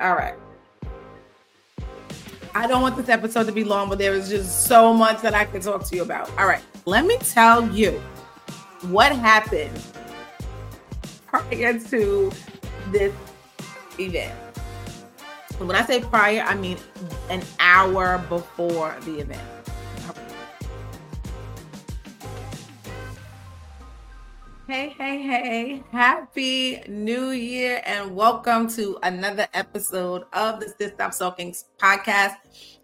All right. I don't want this episode to be long, but there is just so much that I can talk to you about. All right. Let me tell you what happened prior to this event. When I say prior, I mean an hour before the event. Hey, hey, hey. Happy New Year and welcome to another episode of the Sis Stop Sulking podcast,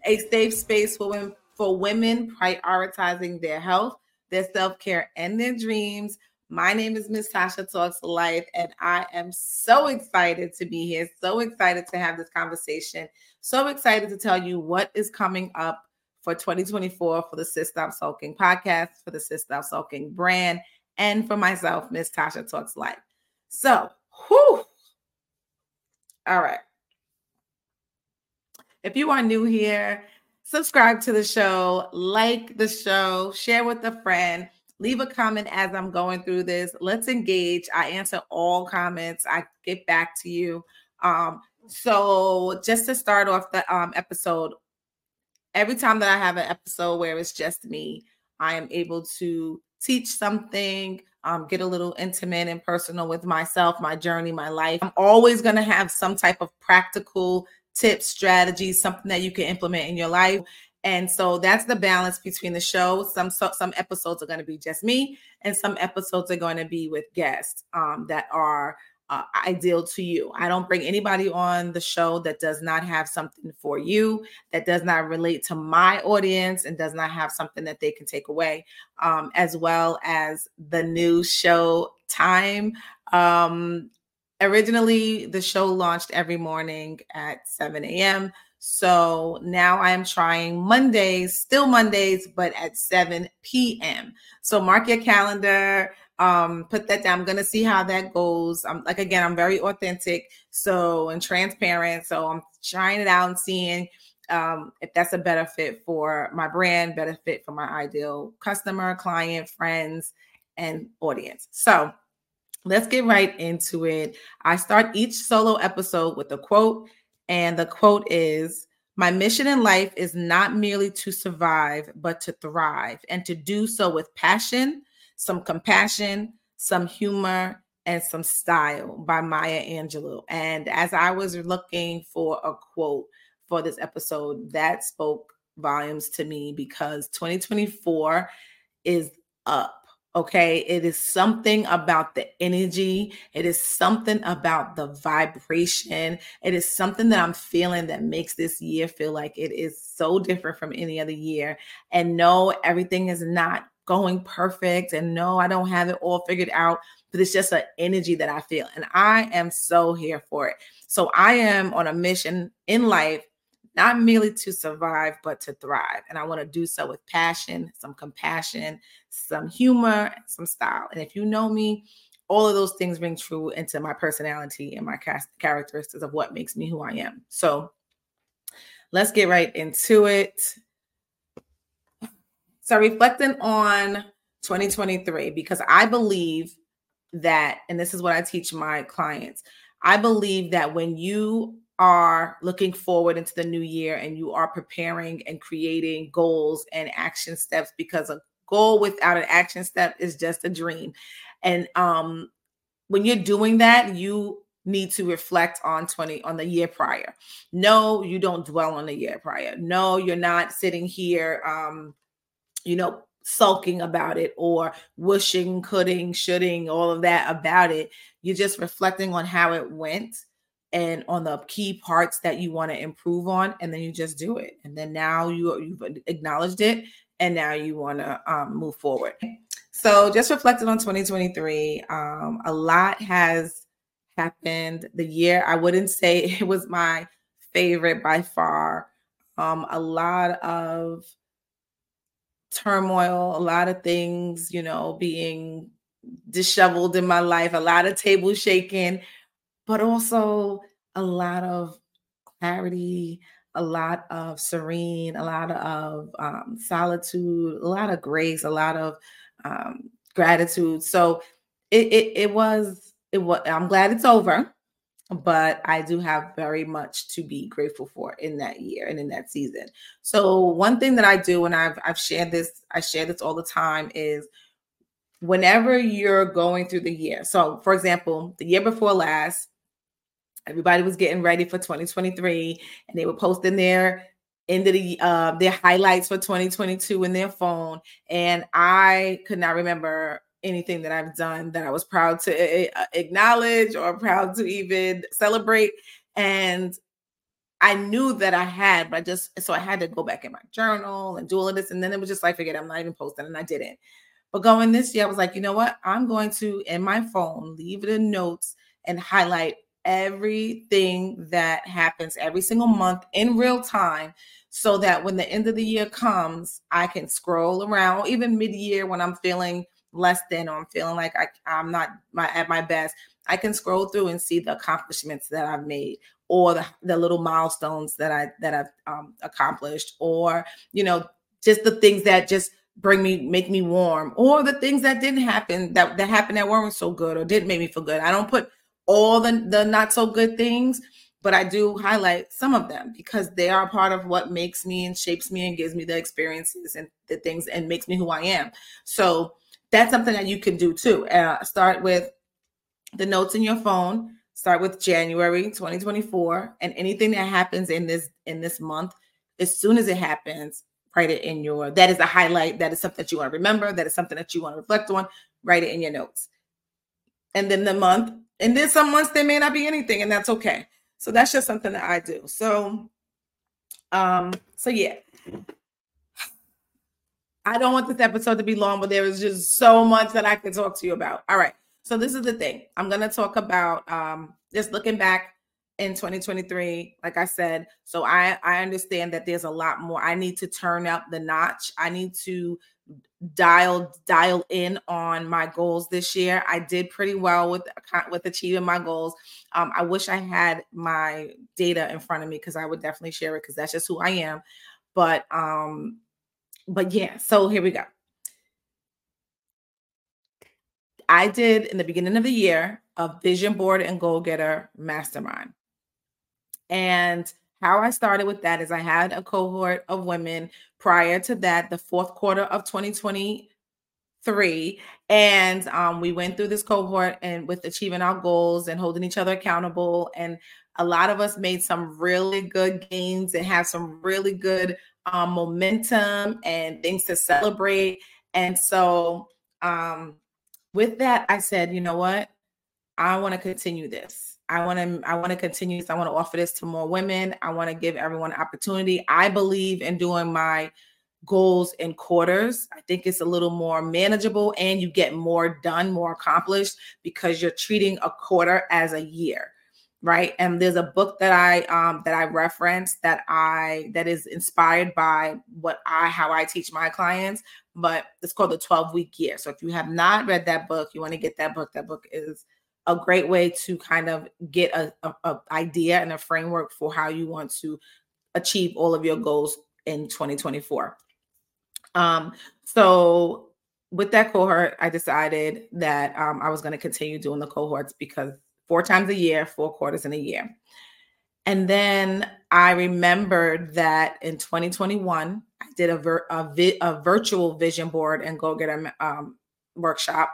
a safe space for women, for women prioritizing their health, their self-care, and their dreams. My name is Miss Tasha Talks Life, and I am so excited to be here, so excited to have this conversation, so excited to tell you what is coming up for 2024 for the Sis Stop Sulking podcast, for the Sis Stop Sulking brand and for myself, Miss Tasha Talks Life. So, whew. All right. If you are new here, subscribe to the show, like the show, share with a friend, leave a comment as I'm going through this. Let's engage. I answer all comments, I get back to you. Um, so, just to start off the um, episode, every time that I have an episode where it's just me, I am able to teach something, um, get a little intimate and personal with myself, my journey, my life. I'm always going to have some type of practical tips, strategies, something that you can implement in your life. And so that's the balance between the show. Some so, some episodes are going to be just me, and some episodes are going to be with guests um, that are uh, ideal to you. I don't bring anybody on the show that does not have something for you, that does not relate to my audience, and does not have something that they can take away, um, as well as the new show time. Um, originally, the show launched every morning at 7 a.m. So now I am trying Mondays, still Mondays, but at 7 p.m. So mark your calendar um put that down. I'm gonna see how that goes. I'm like again i'm very authentic so and transparent so i'm trying it out and seeing um if that's a better fit for my brand better fit for my ideal customer client friends and audience. So let's get right into it. I start each solo episode with a quote and the quote is my mission in life is not merely to survive, but to thrive and to do so with passion, some compassion, some humor, and some style by Maya Angelou. And as I was looking for a quote for this episode, that spoke volumes to me because 2024 is up. Okay. It is something about the energy. It is something about the vibration. It is something that I'm feeling that makes this year feel like it is so different from any other year. And no, everything is not going perfect and no, I don't have it all figured out, but it's just an energy that I feel. And I am so here for it. So I am on a mission in life, not merely to survive, but to thrive. And I want to do so with passion, some compassion, some humor, some style. And if you know me, all of those things ring true into my personality and my characteristics of what makes me who I am. So let's get right into it. So reflecting on 2023, because I believe that, and this is what I teach my clients, I believe that when you are looking forward into the new year and you are preparing and creating goals and action steps, because a goal without an action step is just a dream. And um, when you're doing that, you need to reflect on 20 on the year prior. No, you don't dwell on the year prior. No, you're not sitting here um you know, sulking about it or wishing, coulding, shoulding, all of that about it. You're just reflecting on how it went and on the key parts that you want to improve on, and then you just do it. And then now you you've acknowledged it, and now you want to um, move forward. So just reflecting on 2023, um, a lot has happened. The year I wouldn't say it was my favorite by far. Um, a lot of turmoil, a lot of things, you know, being disheveled in my life, a lot of table shaking, but also a lot of clarity, a lot of serene, a lot of um, solitude, a lot of grace, a lot of um, gratitude. So it, it it was it was. I'm glad it's over. But I do have very much to be grateful for in that year and in that season. So one thing that I do, and I've I've shared this, I share this all the time, is whenever you're going through the year. So for example, the year before last, everybody was getting ready for 2023, and they were posting their end of the uh, their highlights for 2022 in their phone, and I could not remember anything that I've done that I was proud to uh, acknowledge or proud to even celebrate. And I knew that I had, but I just so I had to go back in my journal and do all of this. And then it was just like, forget, it, I'm not even posting, and I didn't. But going this year, I was like, you know what? I'm going to in my phone leave in notes and highlight everything that happens every single month in real time so that when the end of the year comes, I can scroll around, even mid year when I'm feeling less than or I'm feeling like I, I'm not my, at my best, I can scroll through and see the accomplishments that I've made or the, the little milestones that I that I've um, accomplished or you know just the things that just bring me make me warm or the things that didn't happen that that happened that weren't so good or didn't make me feel good. I don't put all the the not so good things, but I do highlight some of them because they are part of what makes me and shapes me and gives me the experiences and the things and makes me who I am. So that's something that you can do too. Uh, start with the notes in your phone. Start with January 2024, and anything that happens in this in this month, as soon as it happens, write it in your. That is a highlight. That is something that you want to remember. That is something that you want to reflect on. Write it in your notes. And then the month, and then some months there may not be anything, and that's okay. So that's just something that I do. So, um, so yeah, I don't want this episode to be long, but there is just so much that I could talk to you about. All right. So this is the thing. I'm going to talk about um just looking back in 2023 like i said so i i understand that there's a lot more i need to turn up the notch i need to dial dial in on my goals this year i did pretty well with with achieving my goals um, i wish i had my data in front of me because i would definitely share it because that's just who i am but um but yeah, so here we go. I did in the beginning of the year a vision board and goal getter mastermind. And how I started with that is I had a cohort of women prior to that, the fourth quarter of 2023. And um, we went through this cohort and with achieving our goals and holding each other accountable. And a lot of us made some really good gains and have some really good um, momentum and things to celebrate. And so, um, with that, I said, you know what? I want to continue this. I want to I want to continue this. I want to offer this to more women. I want to give everyone opportunity. I believe in doing my goals in quarters. I think it's a little more manageable and you get more done, more accomplished because you're treating a quarter as a year right? And there's a book that i um that i reference that i that is inspired by what i how i teach my clients but it's called the 12 week year. So if you have not read that book you want to get that book. That book is a great way to kind of get a, a, a idea and a framework for how you want to achieve all of your goals in 2024 um so with that cohort i decided that um, i was going to continue doing the cohorts because four times a year, four quarters in a year. And then I remembered that in 2021, I did a, vir- a, vi- a virtual vision board and goal getter um, workshop.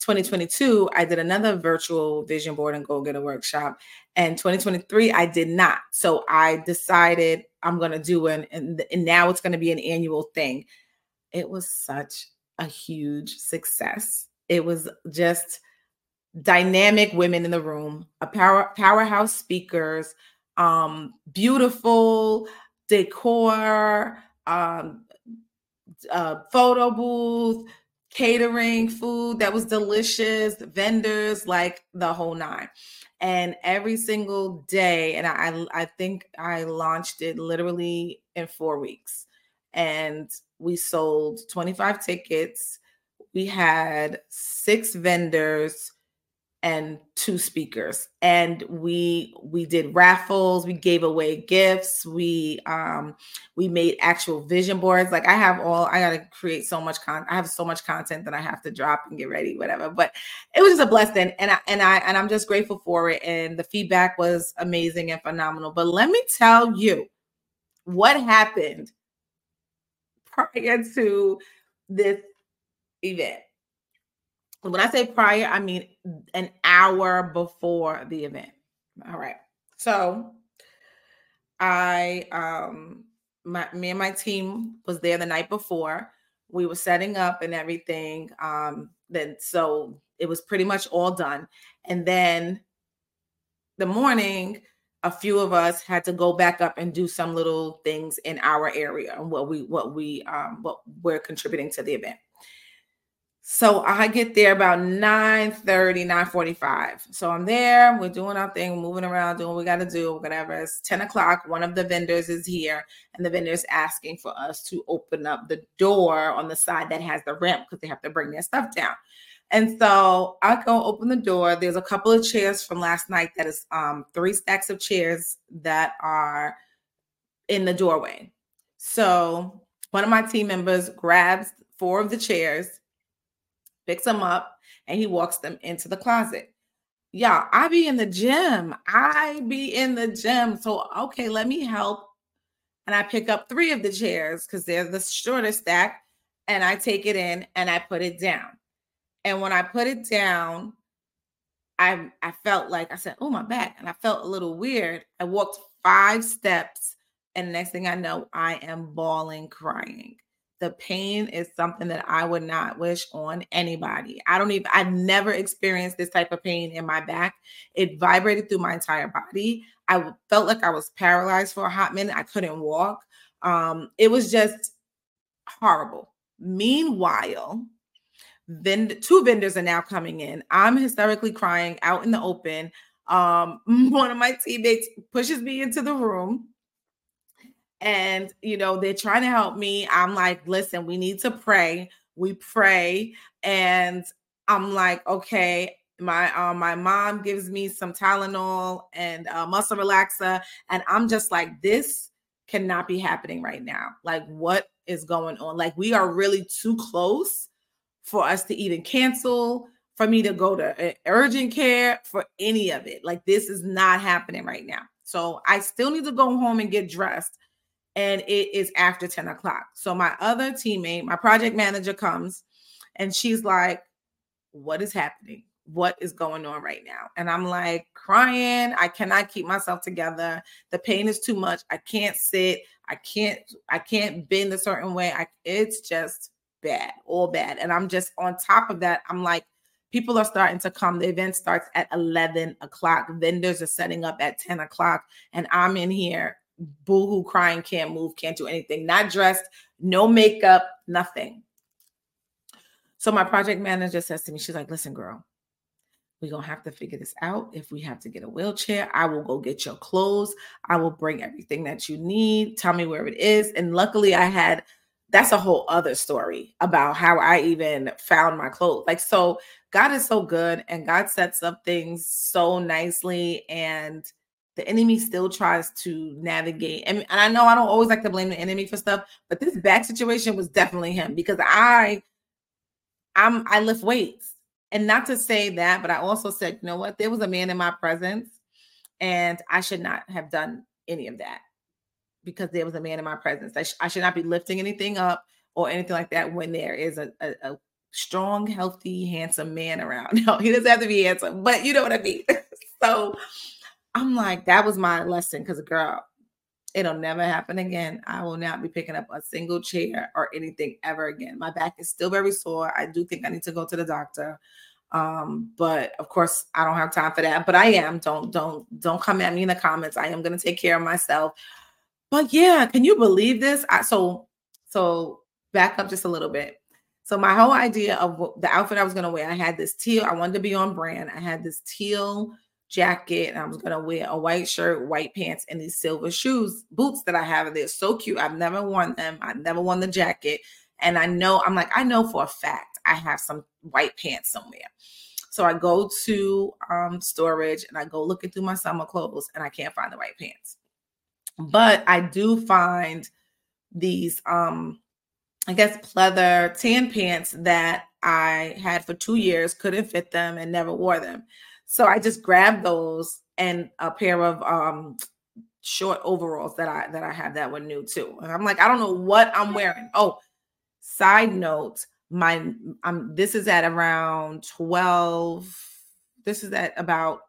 2022, I did another virtual vision board and goal getter workshop. And 2023, I did not. So I decided I'm going to do an, and, and now it's going to be an annual thing. It was such a huge success. It was just dynamic women in the room, a power powerhouse speakers, um, beautiful decor, um, uh, photo booth, catering, food that was delicious, vendors, like the whole nine. And every single day, and I, I think I launched it literally in four weeks. And we sold 25 tickets. We had six vendors and two speakers. And we we did raffles we gave away gifts we um we made actual vision boards. Like i have all i gotta create so much con i have so much content that i have to drop and get ready whatever. But it was just a blessing and i and i and i'm just grateful for it and the feedback was amazing and phenomenal. But let me tell you what happened prior to this event when I say prior, I mean an hour before the event. All right. So I um my me and my team was there the night before. We were setting up and everything. Um then so it was pretty much all done. And then the morning, a few of us had to go back up and do some little things in our area and what we what we um what we're contributing to the event. So I get there about 9 30, 9 45. So I'm there, we're doing our thing, moving around, doing what we got to do, whatever. It's 10 o'clock. One of the vendors is here, and the vendor is asking for us to open up the door on the side that has the ramp because they have to bring their stuff down. And so I go open the door. There's a couple of chairs from last night that is um, three stacks of chairs that are in the doorway. So one of my team members grabs four of the chairs picks them up, and he walks them into the closet. Yeah, I be in the gym. I be in the gym. So, okay, let me help. And I pick up three of the chairs because they're the shorter stack. And I take it in and I put it down. And when I put it down, I I felt like I said, "Oh my back," and I felt a little weird. I walked five steps, and next thing I know, I am bawling, crying the pain is something that I would not wish on anybody. I don't even, I've never experienced this type of pain in my back. It vibrated through my entire body. I felt like I was paralyzed for a hot minute. I couldn't walk. Um, it was just horrible. Meanwhile, then two vendors are now coming in. I'm hysterically crying out in the open. Um, one of my teammates pushes me into the room and you know they're trying to help me. I'm like listen we need to pray. We pray. And i'm like okay my um my mom gives me some tylenol and uh, muscle relaxer and i'm just like this cannot be happening right now. Like what is going on? Like we are really too close for us to even cancel for me to go to uh, urgent care for any of it. Like this is not happening right now. So i still need to go home and get dressed and it is after 10 o'clock. So my other teammate, my project manager comes and she's like, What is happening? What is going on right now? And I'm like crying. I cannot keep myself together. The pain is too much. I can't sit. I can't, I can't bend a certain way. I it's just bad, all bad. And I'm just on top of that. I'm like, people are starting to come. The event starts at 11 o'clock. Vendors are setting up at 10 o'clock. And I'm in here boohoo crying, can't move, can't do anything, not dressed, no makeup, nothing. So my project manager says to me, she's like, listen, girl, we're gonna have to figure this out. If we have to get a wheelchair, I will go get your clothes. I will bring everything that you need. Tell me where it is. And luckily, I had that's a whole other story about how I even found my clothes. Like, so God is so good and God sets up things so nicely. And the enemy still tries to navigate. And, and I know I don't always like to blame the enemy for stuff, but this back situation was definitely him because I I'm I lift weights. And not to say that, but I also said, you know what? There was a man in my presence, and I should not have done any of that because there was a man in my presence. I, sh- I should not be lifting anything up or anything like that when there is a, a, a strong, healthy, handsome man around. No, he doesn't have to be handsome, but you know what I mean. so I'm like, that was my lesson because, girl, it'll never happen again. I will not be picking up a single chair or anything ever again. My back is still very sore. I do think I need to go to the doctor. Um, but of course, I don't have time for that. But I am. Don't don't don't come at me in the comments. I am gonna take care of myself. But yeah, can you believe this? I so so back up just a little bit. So my whole idea of the outfit I was gonna wear, I had this teal. I wanted to be on brand. I had this teal jacket and I was gonna wear a white shirt, white pants, and these silver shoes, boots that I have. And They're so cute. I've never worn them. I've never worn the jacket. And I know, I'm like, I know for a fact I have some white pants somewhere. So I go to um, storage and I go looking through my summer clothes and I can't find the white pants. But I do find these um I guess pleather tan pants that I had for two years, couldn't fit them and never wore them. So I just grabbed those and a pair of um short overalls that I that I have that were new too. And I'm like, I don't know what I'm wearing. Oh, side note, my I'm this is at around 12. This is at about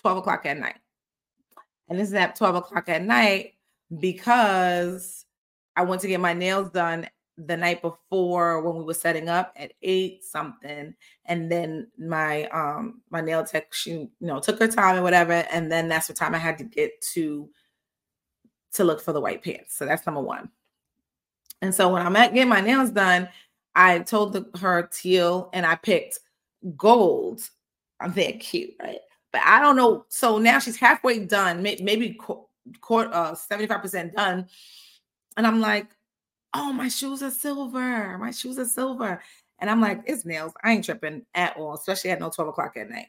12 o'clock at night. And this is at 12 o'clock at night because I went to get my nails done the night before when we were setting up at eight something and then my um my nail tech she you know took her time and whatever and then that's the time i had to get to to look for the white pants. So that's number one. And so when i'm at getting my nails done i told the, her teal and i picked gold. I'm very cute right? But i don't know so now she's halfway done maybe court uh 75% done and i'm like oh, my shoes are silver. My shoes are silver. And I'm like, it's nails. I ain't tripping at all, especially at no 12 o'clock at night.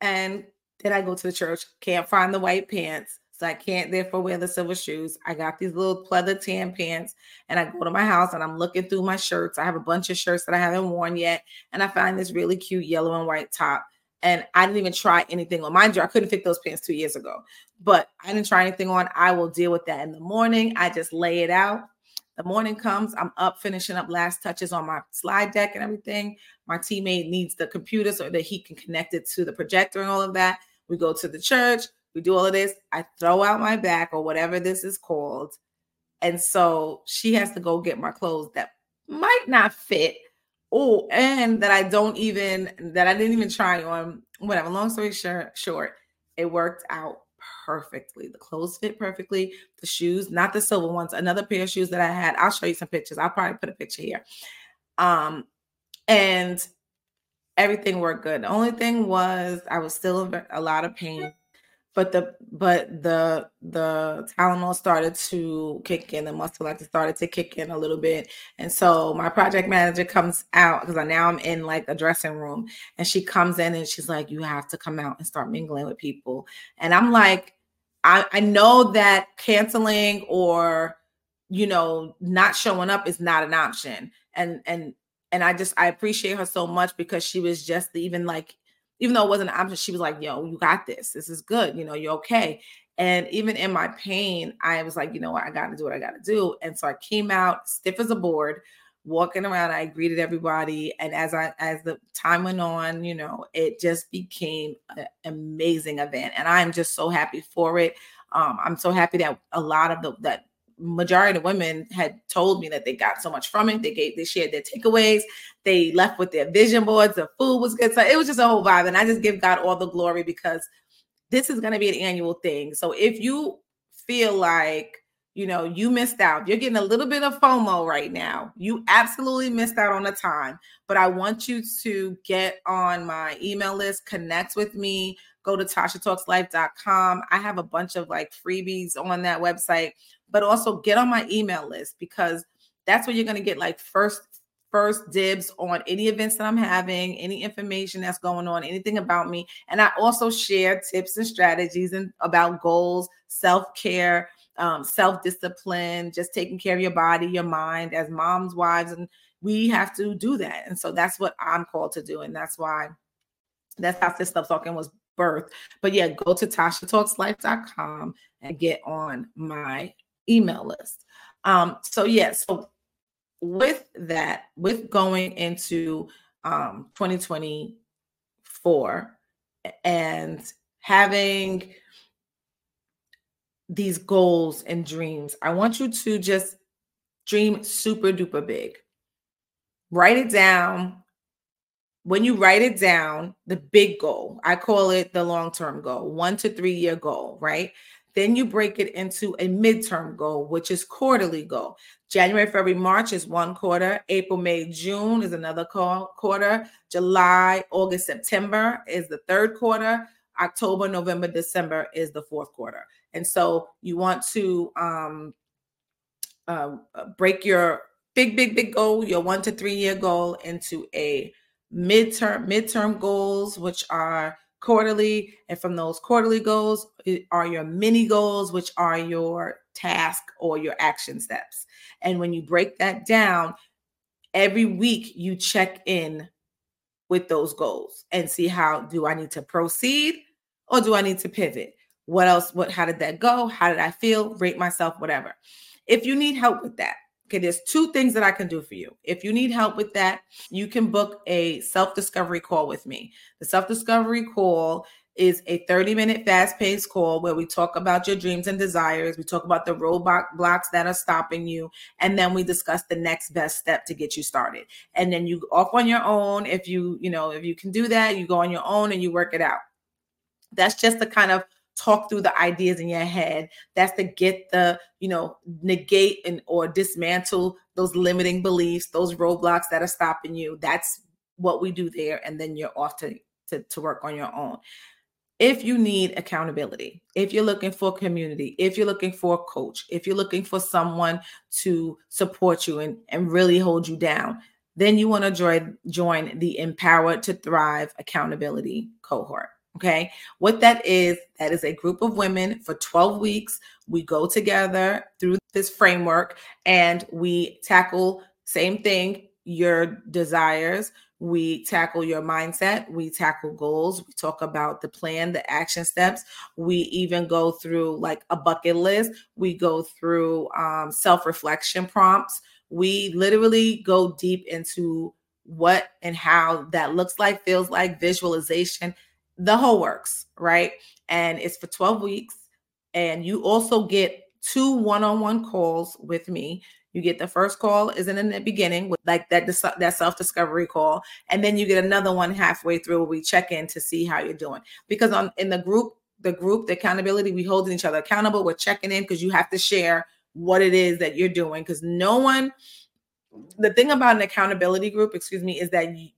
And then I go to the church, can't find the white pants. So I can't therefore wear the silver shoes. I got these little pleather tan pants, and I go to my house and I'm looking through my shirts. I have a bunch of shirts that I haven't worn yet, and I find this really cute yellow and white top. And I didn't even try anything on. Mind you, I couldn't fit those pants two years ago, but I didn't try anything on. I will deal with that in the morning. I just lay it out. The morning comes, I'm up finishing up last touches on my slide deck and everything. My teammate needs the computer so that he can connect it to the projector and all of that. We go to the church, we do all of this. I throw out my back or whatever this is called. And so she has to go get my clothes that might not fit Oh, and that I don't even that I didn't even try on. Whatever. Long story short, short, it worked out perfectly. The clothes fit perfectly. The shoes, not the silver ones, another pair of shoes that I had. I'll show you some pictures. I'll probably put a picture here. Um, and everything worked good. The only thing was I was still in a lot of pain but the but the the Tylenol started to kick in, the musculectin started to kick in a little bit, and so my project manager comes out because now I'm in like a dressing room, and she comes in and she's like, "You have to come out and start mingling with people," and I'm like, I, I know that canceling or you know not showing up is not an option, and and and I just I appreciate her so much because she was just even like even though it wasn't an option, she was like, yo, you got this. This is good. You know, you're okay. And even in my pain, I was like, you know what? I got to do what I got to do. And so I came out stiff as a board, walking around. I greeted everybody. And as I, as the time went on, you know, it just became an amazing event. And I'm just so happy for it. Um, I'm so happy that a lot of the, that majority of women had told me that they got so much from it. They gave, they shared their takeaways. They left with their vision boards. The food was good. So it was just a whole vibe. And I just give God all the glory because this is going to be an annual thing. So if you feel like, you know, you missed out, you're getting a little bit of FOMO right now. You absolutely missed out on the time. But I want you to get on my email list, connect with me, go to tashatalkslife.com. I have a bunch of like freebies on that website but also get on my email list because that's where you're going to get like first first dibs on any events that I'm having, any information that's going on, anything about me. And I also share tips and strategies and about goals, self-care, um, self-discipline, just taking care of your body, your mind as moms, wives, and we have to do that. And so that's what I'm called to do. And that's why that's how Sis Stop Sulking was birth. But yeah, go to tashatalkslife.com and get on my email list. Um, so yeah, so with that, with going into um 2024 and having these goals and dreams, I want you to just dream super duper big. Write it down. When you write it down, the big goal, I call it the long term goal, one to three year goal, right? Then you break it into a midterm goal, which is quarterly goal. January, February, March is one quarter. April, May, June is another quarter. July, August, September is the third quarter. October, November, December is the fourth quarter. And so you want to um, uh, break your big, big, big goal, your one to three year goal into a midterm midterm goals, which are quarterly, and from those quarterly goals are your mini goals, which are your task or your action steps. And when you break that down, every week you check in with those goals and see how do I need to proceed or do I need to pivot? What else? What how did that go? How did I feel? Rate myself, whatever. If you need help with that, Okay, there's two things that I can do for you. If you need help with that, you can book a self discovery call with me. The self discovery call is a 30 minute fast paced call where we talk about your dreams and desires. We talk about the roadblocks that are stopping you. And then we discuss the next best step to get you started. And then you off on your own. If you, you know, if you can do that, you go on your own and you work it out. That's just the kind of talk through the ideas in your head. That's to get the, you know, negate and or dismantle those limiting beliefs, those roadblocks that are stopping you. That's what we do there. And then you're off to, to, to work on your own. If you need accountability, if you're looking for community, if you're looking for a coach, if you're looking for someone to support you and, and really hold you down, then you want to join, join the Empowered to Thrive accountability cohort. Okay. What that is, that is a group of women for 12 weeks. We go together through this framework and we tackle same thing, your desires. We tackle your mindset. We tackle goals. We talk about the plan, the action steps. We even go through like a bucket list. We go through um, self reflection prompts. We literally go deep into what and how that looks like, feels like, visualization the whole works, right? And it's for 12 weeks. And you also get two one-on-one calls with me. You get the first call isn't in the beginning with like that that self-discovery call, and then you get another one halfway through where we check in to see how you're doing. Because on in the group, the group, the accountability, we holding each other accountable. We're checking in because you have to share what it is that you're doing. Because no one, the thing about an accountability group, excuse me, is that you,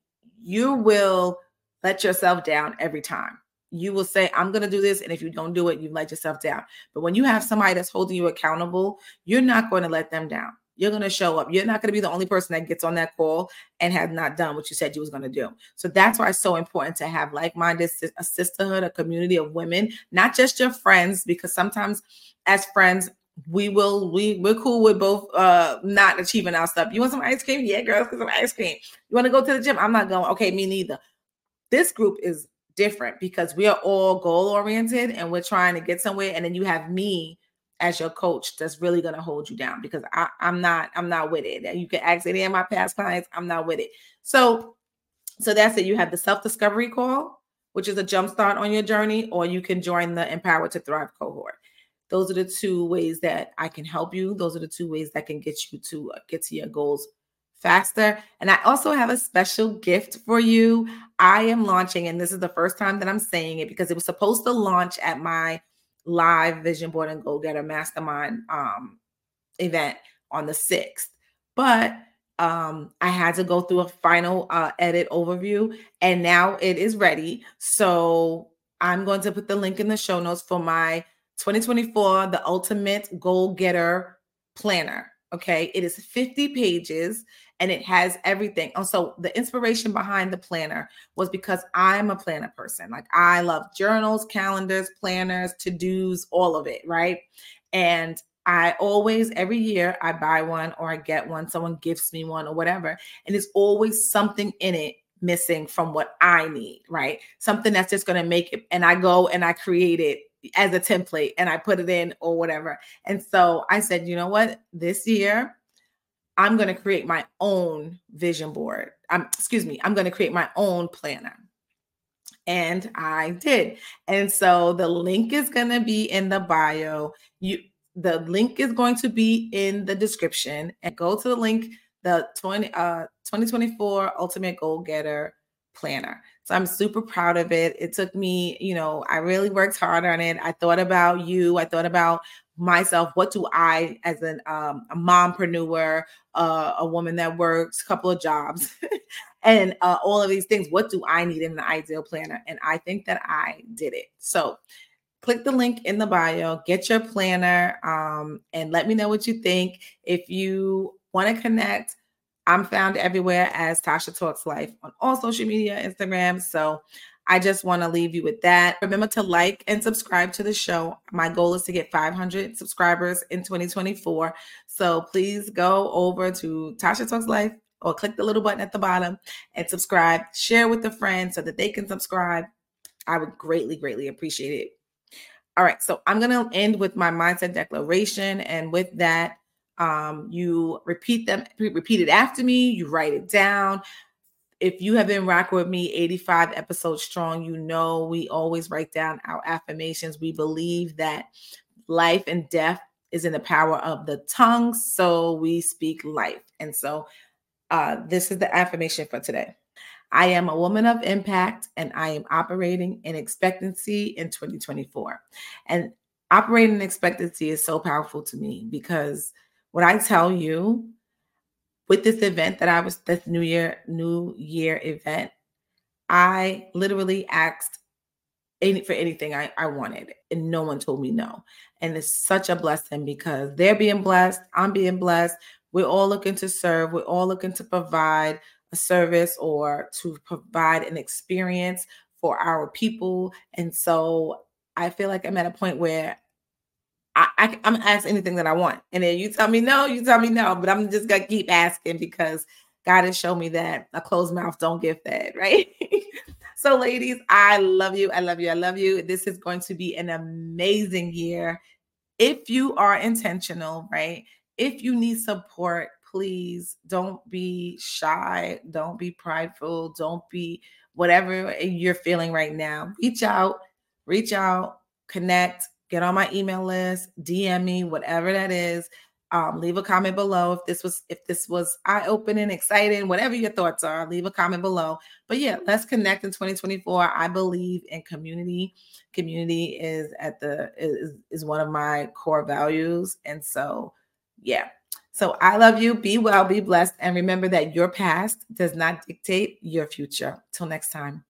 you will let yourself down every time. You will say, I'm going to do this. And if you don't do it, you let yourself down. But when you have somebody that's holding you accountable, you're not going to let them down. You're going to show up. You're not going to be the only person that gets on that call and has not done what you said you was going to do. So that's why it's so important to have like-minded a sisterhood, a community of women, not just your friends, because sometimes as friends, we will we we're cool with both uh not achieving our stuff. You want some ice cream? Yeah, girls, get some ice cream. You want to go to the gym? I'm not going. Okay, me neither. This group is different because we are all goal oriented and we're trying to get somewhere. And then you have me as your coach that's really going to hold you down because I, am not I'm not with it. And you can ask any of my past clients, I'm not with it. So so that's it. You have the self discovery call, which is a jumpstart on your journey, or you can join the Empower to Thrive cohort. Those are the two ways that I can help you. Those are the two ways that can get you to uh, get to your goals faster. And I also have a special gift for you. I am launching, and this is the first time that I'm saying it because it was supposed to launch at my live Vision Board and Goal Getter Mastermind um, event on the 6th. But um, I had to go through a final uh, edit overview, and now it is ready. So I'm going to put the link in the show notes for my 2024 The Ultimate Goal Getter Planner. Okay, it is 50 pages and it has everything. And so the inspiration behind the planner was because I'm a planner person. Like I love journals, calendars, planners, to-dos, all of it, right? And I always every year I buy one or I get one, someone gifts me one or whatever, and there's always something in it missing from what I need, right? Something that's just going to make it and I go and I create it as a template and I put it in or whatever. And so I said, you know what? This year, I'm going to create my own vision board. I'm, excuse me, I'm going to create my own planner. And I did. And so the link is going to be in the bio. You the link is going to be in the description and go to the link the 20 uh 2024 ultimate goal getter planner. So I'm super proud of it. It took me, you know, I really worked hard on it. I thought about you. I thought about myself. What do I, as an um, a mompreneur, uh, a woman that works a couple of jobs, and uh, all of these things, what do I need in an ideal planner? And I think that I did it. So click the link in the bio, get your planner, um, and let me know what you think. If you want to connect, I'm found everywhere as Tasha Talks Life on all social media, Instagram. So I just want to leave you with that. Remember to like and subscribe to the show. My goal is to get 500 subscribers in 2024. So please go over to Tasha Talks Life or click the little button at the bottom and subscribe. Share with a friend so that they can subscribe. I would greatly, greatly appreciate it. All right, so I'm going to end with my mindset declaration. And with that, um, you repeat them, repeat it after me, you write it down. If you have been rocking with me 85 episodes strong, you know we always write down our affirmations. We believe that life and death is in the power of the tongue, so we speak life. And so uh, this is the affirmation for today. I am a woman of impact and I am operating in expectancy in 2024. And operating in expectancy is so powerful to me because what I tell you with this event that I was this New Year New Year event, I literally asked any for anything I, I wanted and no one told me no. And it's such a blessing because they're being blessed, I'm being blessed. We're all looking to serve, we're all looking to provide a service or to provide an experience for our people. And so I feel like I'm at a point where I, I, am ask anything that I want. And then you tell me no, you tell me no, but I'm just gonna keep asking because God has shown me that a closed mouth don't get fed, right? so, ladies, I love you. I love you. I love you. This is going to be an amazing year if you are intentional, right? If you need support, please don't be shy, don't be prideful, don't be whatever you're feeling right now. Reach out, reach out, connect, get on my email list, DM me, whatever that is. Um, leave a comment below if this was if this was eye-opening, exciting, whatever your thoughts are, leave a comment below. But yeah, let's connect in 2024. I believe in community. Community is at the is, is one of my core values. And so yeah, so I love you. Be well, be blessed, and remember that your past does not dictate your future. Till next time.